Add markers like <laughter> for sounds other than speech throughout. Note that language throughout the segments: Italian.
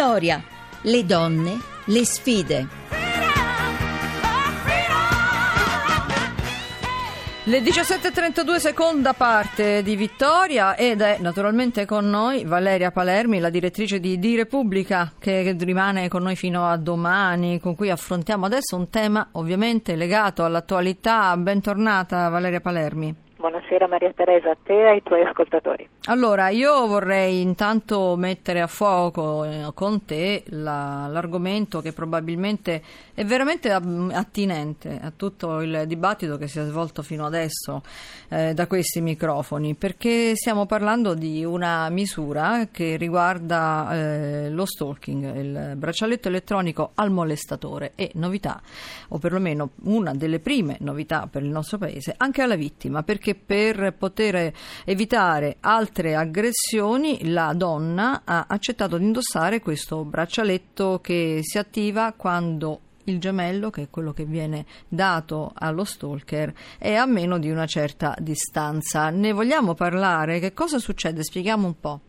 Vittoria, le donne, le sfide. Le 17.32 seconda parte di Vittoria ed è naturalmente con noi Valeria Palermi, la direttrice di Di Repubblica che rimane con noi fino a domani, con cui affrontiamo adesso un tema ovviamente legato all'attualità. Bentornata Valeria Palermi. Buonasera Maria Teresa, a te e ai tuoi ascoltatori. Allora, io vorrei intanto mettere a fuoco eh, con te la, l'argomento che probabilmente è veramente attinente a tutto il dibattito che si è svolto fino adesso eh, da questi microfoni, perché stiamo parlando di una misura che riguarda eh, lo stalking, il braccialetto elettronico al molestatore e novità, o perlomeno una delle prime novità per il nostro paese, anche alla vittima, perché che per poter evitare altre aggressioni la donna ha accettato di indossare questo braccialetto che si attiva quando il gemello, che è quello che viene dato allo stalker, è a meno di una certa distanza. Ne vogliamo parlare? Che cosa succede? Spieghiamo un po'.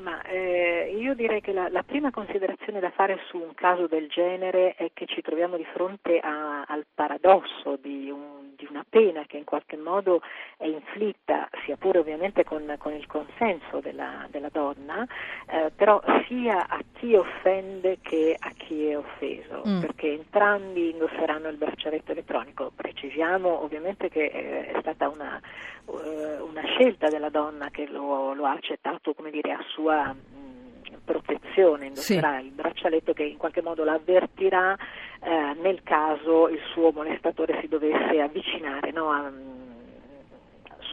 Ma eh, io direi che la, la, prima considerazione da fare su un caso del genere è che ci troviamo di fronte a, al paradosso di, un, di, una pena che in qualche modo è inflitta, sia pure ovviamente con, con il consenso della, della donna, eh, però sia a chi offende che a chi è offeso, mm. perché entrambi indosseranno il braccialetto elettronico. Precisiamo ovviamente che eh, è stata una, uh, una, scelta della donna che lo, lo ha accettato come dire, a sua mh, protezione, indosserà sì. il braccialetto che in qualche modo la avvertirà eh, nel caso il suo molestatore si dovesse avvicinare no, a,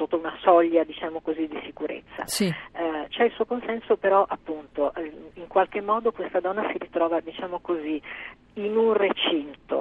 sotto una soglia diciamo così di sicurezza. Sì. Eh, c'è il suo consenso però appunto eh, in qualche modo questa donna si ritrova diciamo così in un recinto, eh,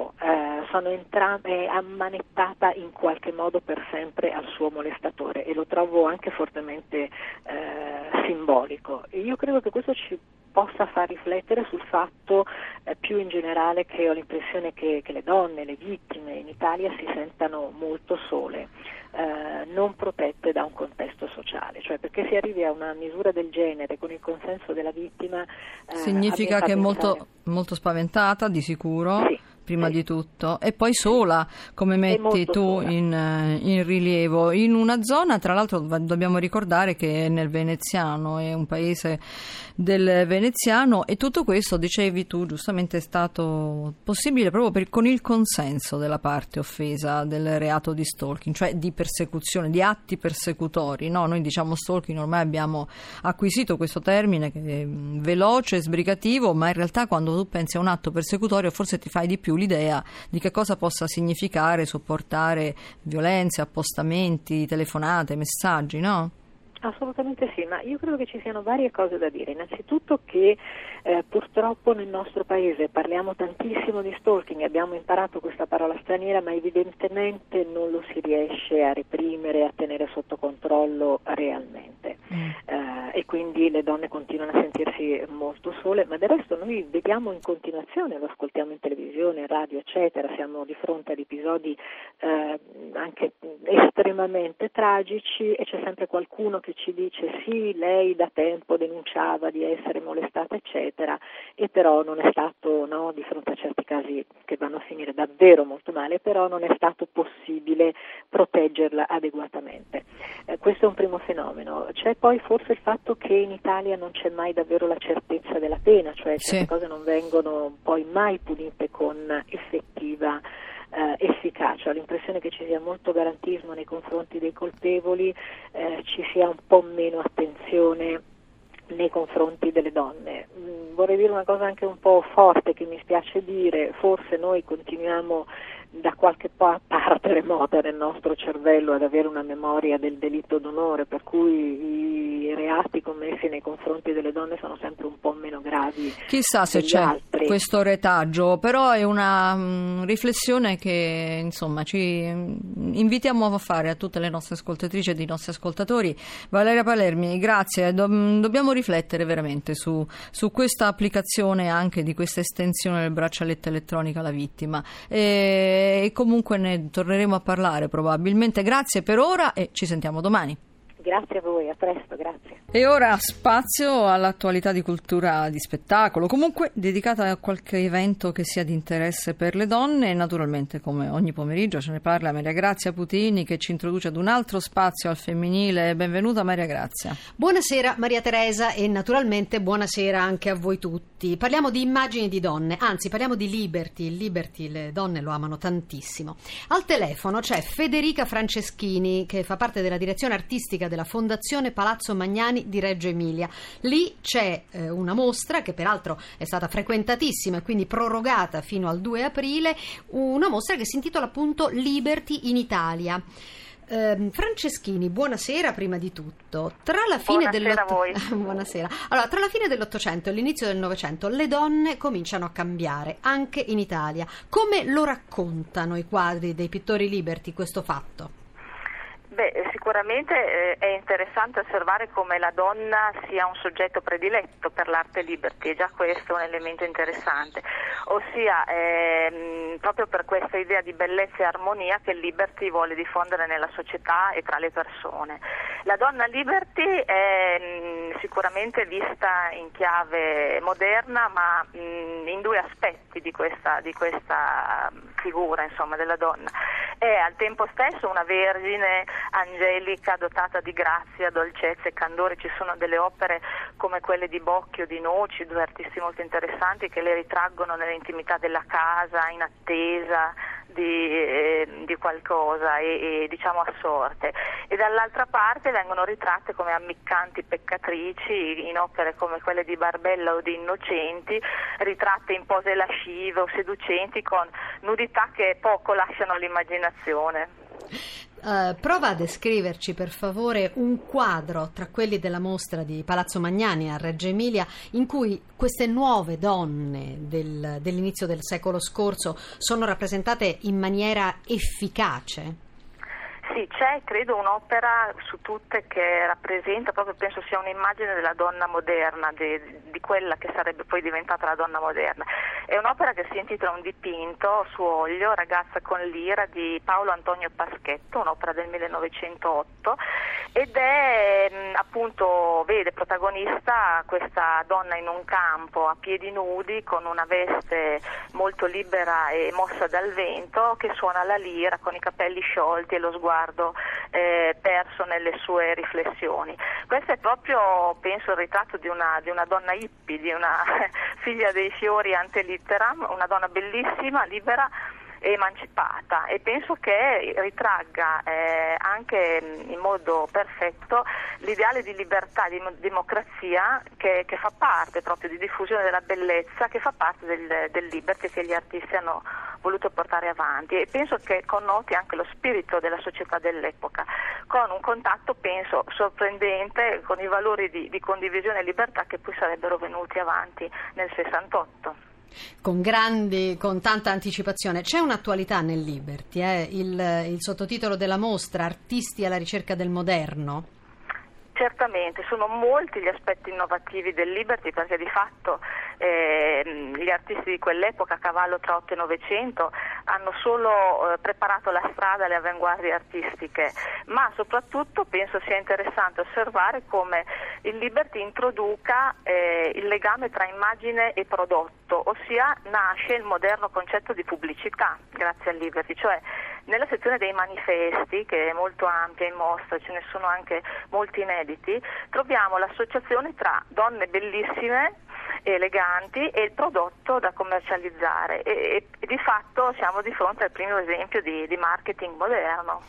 sono entrambe ammanettata in qualche modo per sempre al suo molestatore e lo trovo anche fortemente eh, simbolico. E io credo che questo ci possa far riflettere sul fatto eh, più in generale che ho l'impressione che, che le donne, le vittime in Italia si sentano molto sole eh, non protette da un contesto sociale, cioè perché si arrivi a una misura del genere con il consenso della vittima. Eh, Significa che è molto, molto, spaventata di sicuro. Sì prima sì. di tutto, e poi sola, come metti tu in, eh, in, rilievo, in una zona, tra l'altro dobbiamo ricordare che è nel veneziano, è un paese del veneziano e tutto questo, dicevi tu, giustamente è stato possibile proprio per, con il consenso della parte offesa del reato di stalking, cioè di persecuzione, di atti persecutori. No? Noi diciamo stalking, ormai abbiamo acquisito questo termine che è veloce, sbrigativo, ma in realtà quando tu pensi a un atto persecutorio forse ti fai di più l'idea di che cosa possa significare sopportare violenze, appostamenti, telefonate, messaggi, no? Assolutamente sì, ma io credo che ci siano varie cose da dire. Innanzitutto che eh, purtroppo nel nostro paese parliamo tantissimo di stalking, abbiamo imparato questa parola straniera, ma evidentemente non lo si riesce a reprimere, a tenere sotto controllo realmente. Mm. Eh, e quindi le donne continuano a sentirsi molto sole, ma del resto noi vediamo in continuazione, lo ascoltiamo in televisione, in radio, eccetera, siamo di fronte ad episodi eh, anche estremamente tragici e c'è sempre qualcuno che ci dice sì, lei da tempo denunciava di essere molestata, eccetera, e però non è stato, no, di fronte a certi casi che vanno a finire davvero molto male, però non è stato possibile proteggerla adeguatamente. Eh, questo è un primo fenomeno. C'è poi forse il fatto che in Italia non c'è mai davvero la certezza della pena, cioè certe sì. cose non vengono poi mai punite con effettiva eh, efficacia. L'impressione che ci sia molto garantismo nei confronti dei colpevoli, eh, ci sia un po' meno attenzione nei confronti delle donne. Mm, vorrei dire una cosa anche un po' forte che mi spiace dire, forse noi continuiamo da qualche parte remota nel nostro cervello ad avere una memoria del delitto d'onore, per cui i reati commessi nei confronti delle donne sono sempre un po' meno gravi. Chissà se c'è altri. questo retaggio, però è una um, riflessione che insomma ci mm, invitiamo a fare a tutte le nostre ascoltatrici e i nostri ascoltatori. Valeria Palermi, grazie, Do- mm, dobbiamo riflettere veramente su, su, questa applicazione anche di questa estensione del braccialetto elettronico alla vittima. E, e comunque ne torneremo a parlare probabilmente. Grazie per ora e ci sentiamo domani. Grazie a voi, a presto, grazie. E ora spazio all'attualità di cultura di spettacolo, comunque dedicata a qualche evento che sia di interesse per le donne e naturalmente come ogni pomeriggio ce ne parla Maria Grazia Putini che ci introduce ad un altro spazio al femminile. Benvenuta Maria Grazia. Buonasera Maria Teresa e naturalmente buonasera anche a voi tutti. Parliamo di immagini di donne, anzi parliamo di Liberty. Liberty le donne lo amano tantissimo. Al telefono c'è Federica Franceschini che fa parte della direzione artistica della Fondazione Palazzo Magnani di Reggio Emilia. Lì c'è eh, una mostra che peraltro è stata frequentatissima e quindi prorogata fino al 2 aprile, una mostra che si intitola appunto Liberty in Italia. Eh, Franceschini, buonasera prima di tutto. Tra la fine buonasera dell'Ottocento. <laughs> Allora, tra la fine dell'Ottocento e l'inizio del Novecento, le donne cominciano a cambiare, anche in Italia. Come lo raccontano i quadri dei pittori liberti questo fatto? Beh, sicuramente eh, è interessante osservare come la donna sia un soggetto prediletto per l'arte liberty, e già questo è un elemento interessante, ossia ehm, proprio per questa idea di bellezza e armonia che liberty vuole diffondere nella società e tra le persone. La donna liberty è mh, mm, sicuramente vista in chiave moderna, ma mh, mm, in due aspetti di questa, di questa figura insomma, della donna. È al tempo stesso una vergine angelica dotata di grazia, dolcezza e candore. Ci sono delle opere come quelle di Bocchio, di Noci, due artisti molto interessanti che le ritraggono nell'intimità della casa, in attesa di, eh, di qualcosa e, e, diciamo assorte. E dall'altra parte vengono ritratte come ammiccanti peccatrici in opere come quelle di Barbella o di Innocenti, ritratte in pose lascive o seducenti con nudità che poco lasciano all'immaginazione. Uh, prova a descriverci per favore un quadro tra quelli della mostra di Palazzo Magnani a Reggio Emilia in cui queste nuove donne del, dell'inizio del secolo scorso sono rappresentate in maniera efficace. Sì, c'è credo un'opera su tutte che rappresenta, proprio penso sia un'immagine della donna moderna, di, di, quella che sarebbe poi diventata la donna moderna. È un'opera che si intitola Un dipinto su olio, ragazza con l'ira di Paolo Antonio Paschetto, un'opera del 1908 ed è mm, appunto, vede protagonista questa donna in un campo a piedi nudi con una veste molto libera e mossa dal vento che suona la lira con i capelli sciolti e lo sguardo sguardo eh, perso nelle sue riflessioni. Questo è proprio, penso, il ritratto di una, di una donna hippie, di una <laughs> figlia dei fiori ante litteram, una donna bellissima, libera emancipata e penso che ritragga eh, anche in modo perfetto l'ideale di libertà, di democrazia che, che, fa parte proprio di diffusione della bellezza, che fa parte del, del liberty che gli artisti hanno voluto portare avanti. E penso che connoti anche lo spirito della società dell'epoca, con un contatto penso sorprendente con i valori di, di condivisione e libertà che poi sarebbero venuti avanti nel 68 con grandi, con tanta anticipazione. C'è un'attualità nel Liberty, eh? il, il sottotitolo della mostra Artisti alla ricerca del moderno. Certamente, sono molti gli aspetti innovativi del Liberty perché di fatto eh, gli artisti di quell'epoca, a cavallo tra 8 e 900, hanno solo eh, preparato la strada alle avanguardie artistiche, ma soprattutto penso sia interessante osservare come il Liberty introduca eh, il legame tra immagine e prodotto, ossia nasce il moderno concetto di pubblicità grazie al Liberty, cioè nella sezione dei manifesti, che è molto ampia in mostra, ce ne sono anche molti inediti, troviamo l'associazione tra donne bellissime eleganti e il prodotto da commercializzare e, e, di fatto siamo di fronte al primo esempio di, di, marketing moderno.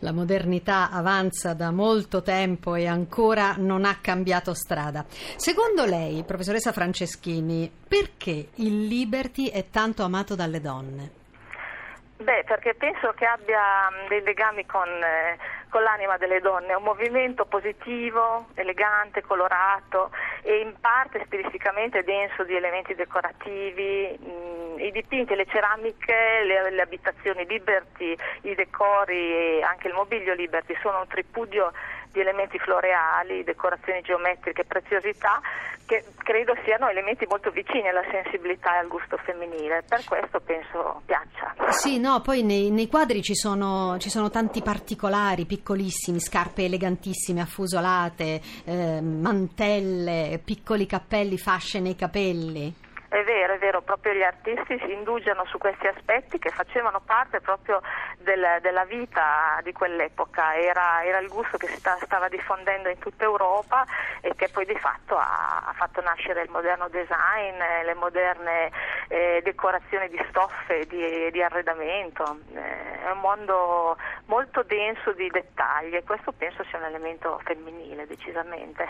La modernità avanza da molto tempo e ancora non ha cambiato strada. Secondo lei, professoressa Franceschini, perché il Liberty è tanto amato dalle donne? Beh, perché penso che abbia mm, dei legami con, eh, con, l'anima delle donne, è un movimento positivo, elegante, colorato e in parte stilisticamente denso di elementi decorativi, mh, mm, i dipinti, le ceramiche, le, le, abitazioni Liberty, i decori e anche il mobilio Liberty sono un tripudio di elementi floreali, decorazioni geometriche, preziosità che credo siano elementi molto vicini alla sensibilità e al gusto femminile, per questo penso piaccia. Sì, no, poi nei, nei quadri ci sono, ci sono, tanti particolari, piccolissimi, scarpe elegantissime, affusolate, eh, mantelle, piccoli cappelli, fasce nei capelli. È vero, è vero, proprio gli artisti si indugiano su questi aspetti che facevano parte proprio del, della vita di quell'epoca, era, era il gusto che si sta, stava diffondendo in tutta Europa e che poi di fatto ha, ha fatto nascere il moderno design, le moderne eh, decorazioni di stoffe, di, di arredamento. Eh, è un mondo molto denso di dettagli e questo penso sia un elemento femminile decisamente.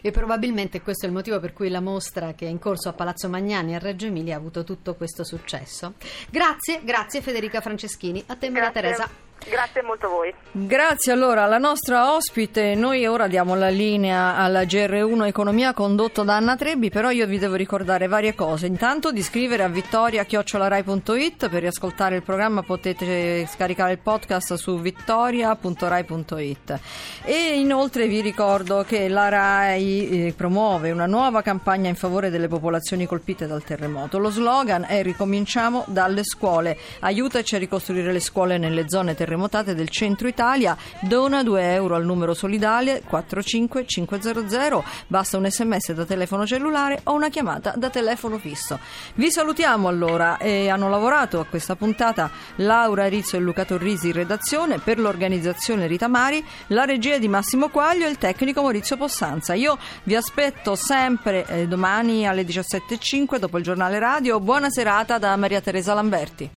E probabilmente questo è il motivo per cui la mostra che è in corso a Palazzo Magnani a Reggio Emilia ha avuto tutto questo successo. Grazie, grazie Federica Franceschini. A te Maria Teresa. Grazie molto a voi. Grazie allora alla nostra ospite. Noi ora diamo la linea alla GR1 Economia condotto da Anna Trebbi, però io vi devo ricordare varie cose. Intanto di scrivere a vittoria.rai.it per riascoltare il programma potete scaricare il podcast su vittoria.rai.it. E inoltre vi ricordo che la RAI eh, promuove una nuova campagna in favore delle popolazioni colpite dal terremoto. Lo slogan è Ricominciamo dalle scuole. Aiutaci a ricostruire le scuole nelle zone terremotate terremotate del centro Italia. Dona 2 euro al numero solidale 45500. Basta un sms da telefono cellulare o una chiamata da telefono fisso. Vi salutiamo allora. E hanno lavorato a questa puntata Laura Rizzo e Luca Torrisi in redazione per l'organizzazione Rita Mari, la regia di Massimo Quaglio e il tecnico Maurizio Possanza. Io vi aspetto sempre eh, domani alle 17.05 dopo il giornale radio. Buona serata da Maria Teresa Lamberti.